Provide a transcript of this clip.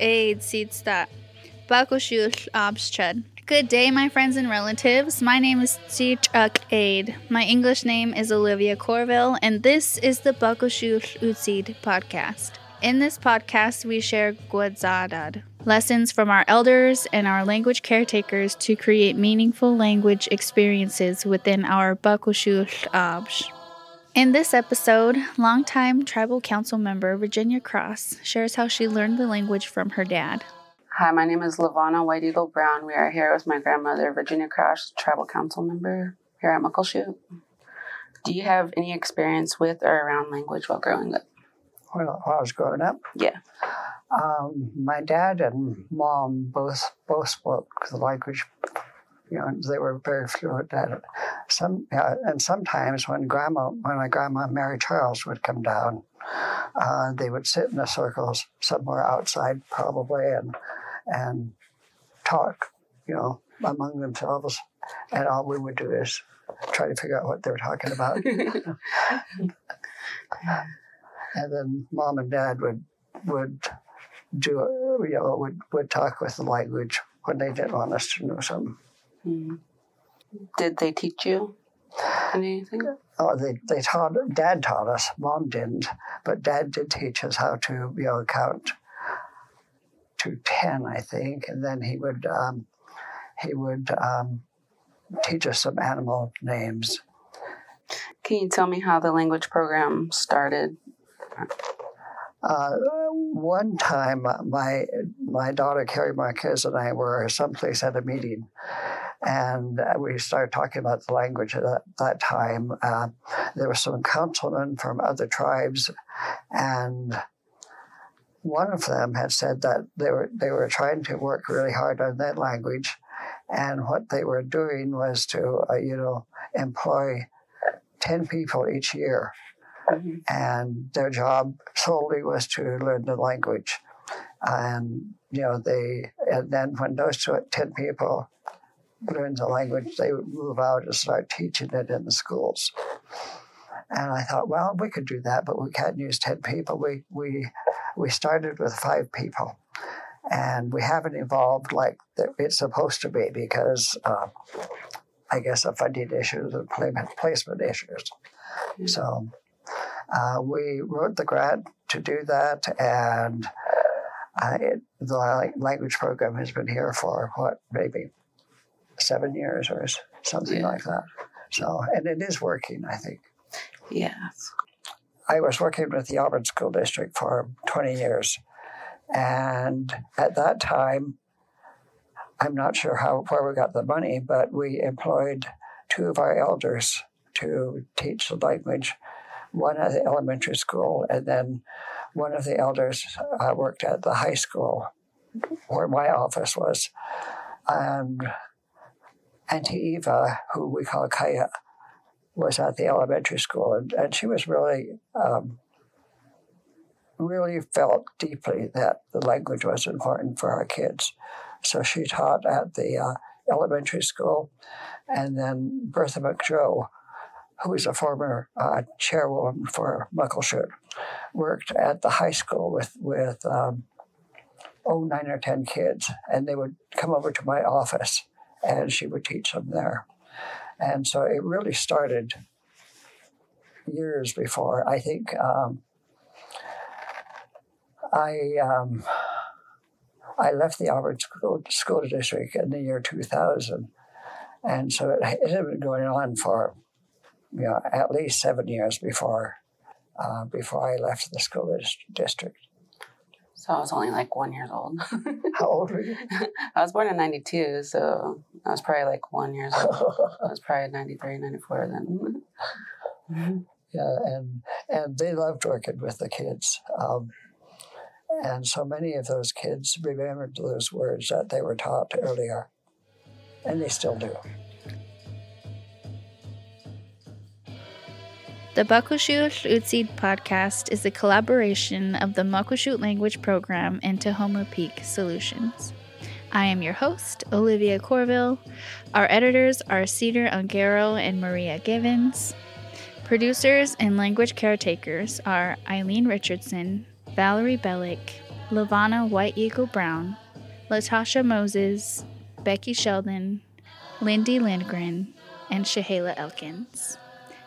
Aid. Good day, my friends and relatives. My name is Tsichuk Aid. My English name is Olivia Corville, and this is the Bakushul Utsid podcast. In this podcast, we share Guadzadad, lessons from our elders and our language caretakers to create meaningful language experiences within our Bakushul Absh. In this episode, longtime tribal council member Virginia Cross shares how she learned the language from her dad. Hi, my name is Lavana White Eagle Brown. We are here with my grandmother, Virginia Cross, tribal council member here at Muckleshoot. Do you have any experience with or around language while growing up? While I was growing up, Yeah. um, my dad and mom both both spoke the language. You know, they were very fluent at it. Some uh, and sometimes when grandma, when my grandma Mary Charles would come down, uh, they would sit in a circle somewhere outside, probably, and and talk. You know, among themselves, and all we would do is try to figure out what they were talking about. and then mom and dad would would do you know would would talk with the language when they didn't want us to know something. Hmm. Did they teach you anything? Oh, they they taught dad taught us, mom didn't, but dad did teach us how to you know count to ten, I think, and then he would um, he would um, teach us some animal names. Can you tell me how the language program started? Uh, one time, uh, my my daughter Carrie Marquez and I were someplace at a meeting, and uh, we started talking about the language at that, that time. Uh, there were some councilmen from other tribes, and one of them had said that they were they were trying to work really hard on that language, and what they were doing was to uh, you know employ ten people each year Mhm. and their job solely was to learn the language. And you know, they and then when those ten people learned the language, they would move out and start teaching it in the schools. And I thought, well, we could do that, but we can't use ten people. We we we started with five people, and we haven't evolved like it's supposed to be because uh, I guess of funding issues and placement issues. So uh, we wrote the grant to do that, and uh, the language program has been here for what, maybe seven years or something Yeah. like that. So, and it is working, I think. Yes. I was working with the Auburn School District for 20 years, and at that time, I'm not sure how where we got the money, but we employed two of our elders to teach the language. One at the elementary school, and then one of the elders uh, worked at the high school, where my office was. And Auntie Eva, who we call Kaya, was at the elementary school, and, and she was really, um, really felt deeply that the language was important for our kids. So she taught at the uh, elementary school, and then Bertha McJoe, who is a former uh, chairwoman for Muckleshoot, worked at the high school with with um, oh nine or ten kids, and they would come over to my office, and she would teach them there. And so it really started years before. I think um, I um, I left the Auburn school, school district in the year 2000, and so it, it had been going on for you know at least seven years before uh, before I left the school district. So I was only like one years old. How old were you? I was born in 92, so I was probably like one years old. I was probably 93, 94 then. yeah, and and they loved working with the kids. Um, and so many of those kids remembered those words that they were taught earlier, and they still do. The Bakushut Utsid podcast is a collaboration of the Muckleshoot language program and Tahoma Peak Solutions. I am your host, Olivia Corville. Our editors are Cedar Ungaro and Maria Givens. Producers and language caretakers are Eileen Richardson, Valerie Bellick, Lavana White Eagle Brown, Latasha Moses, Becky Sheldon, Lindy Lindgren, and Shahela Elkins.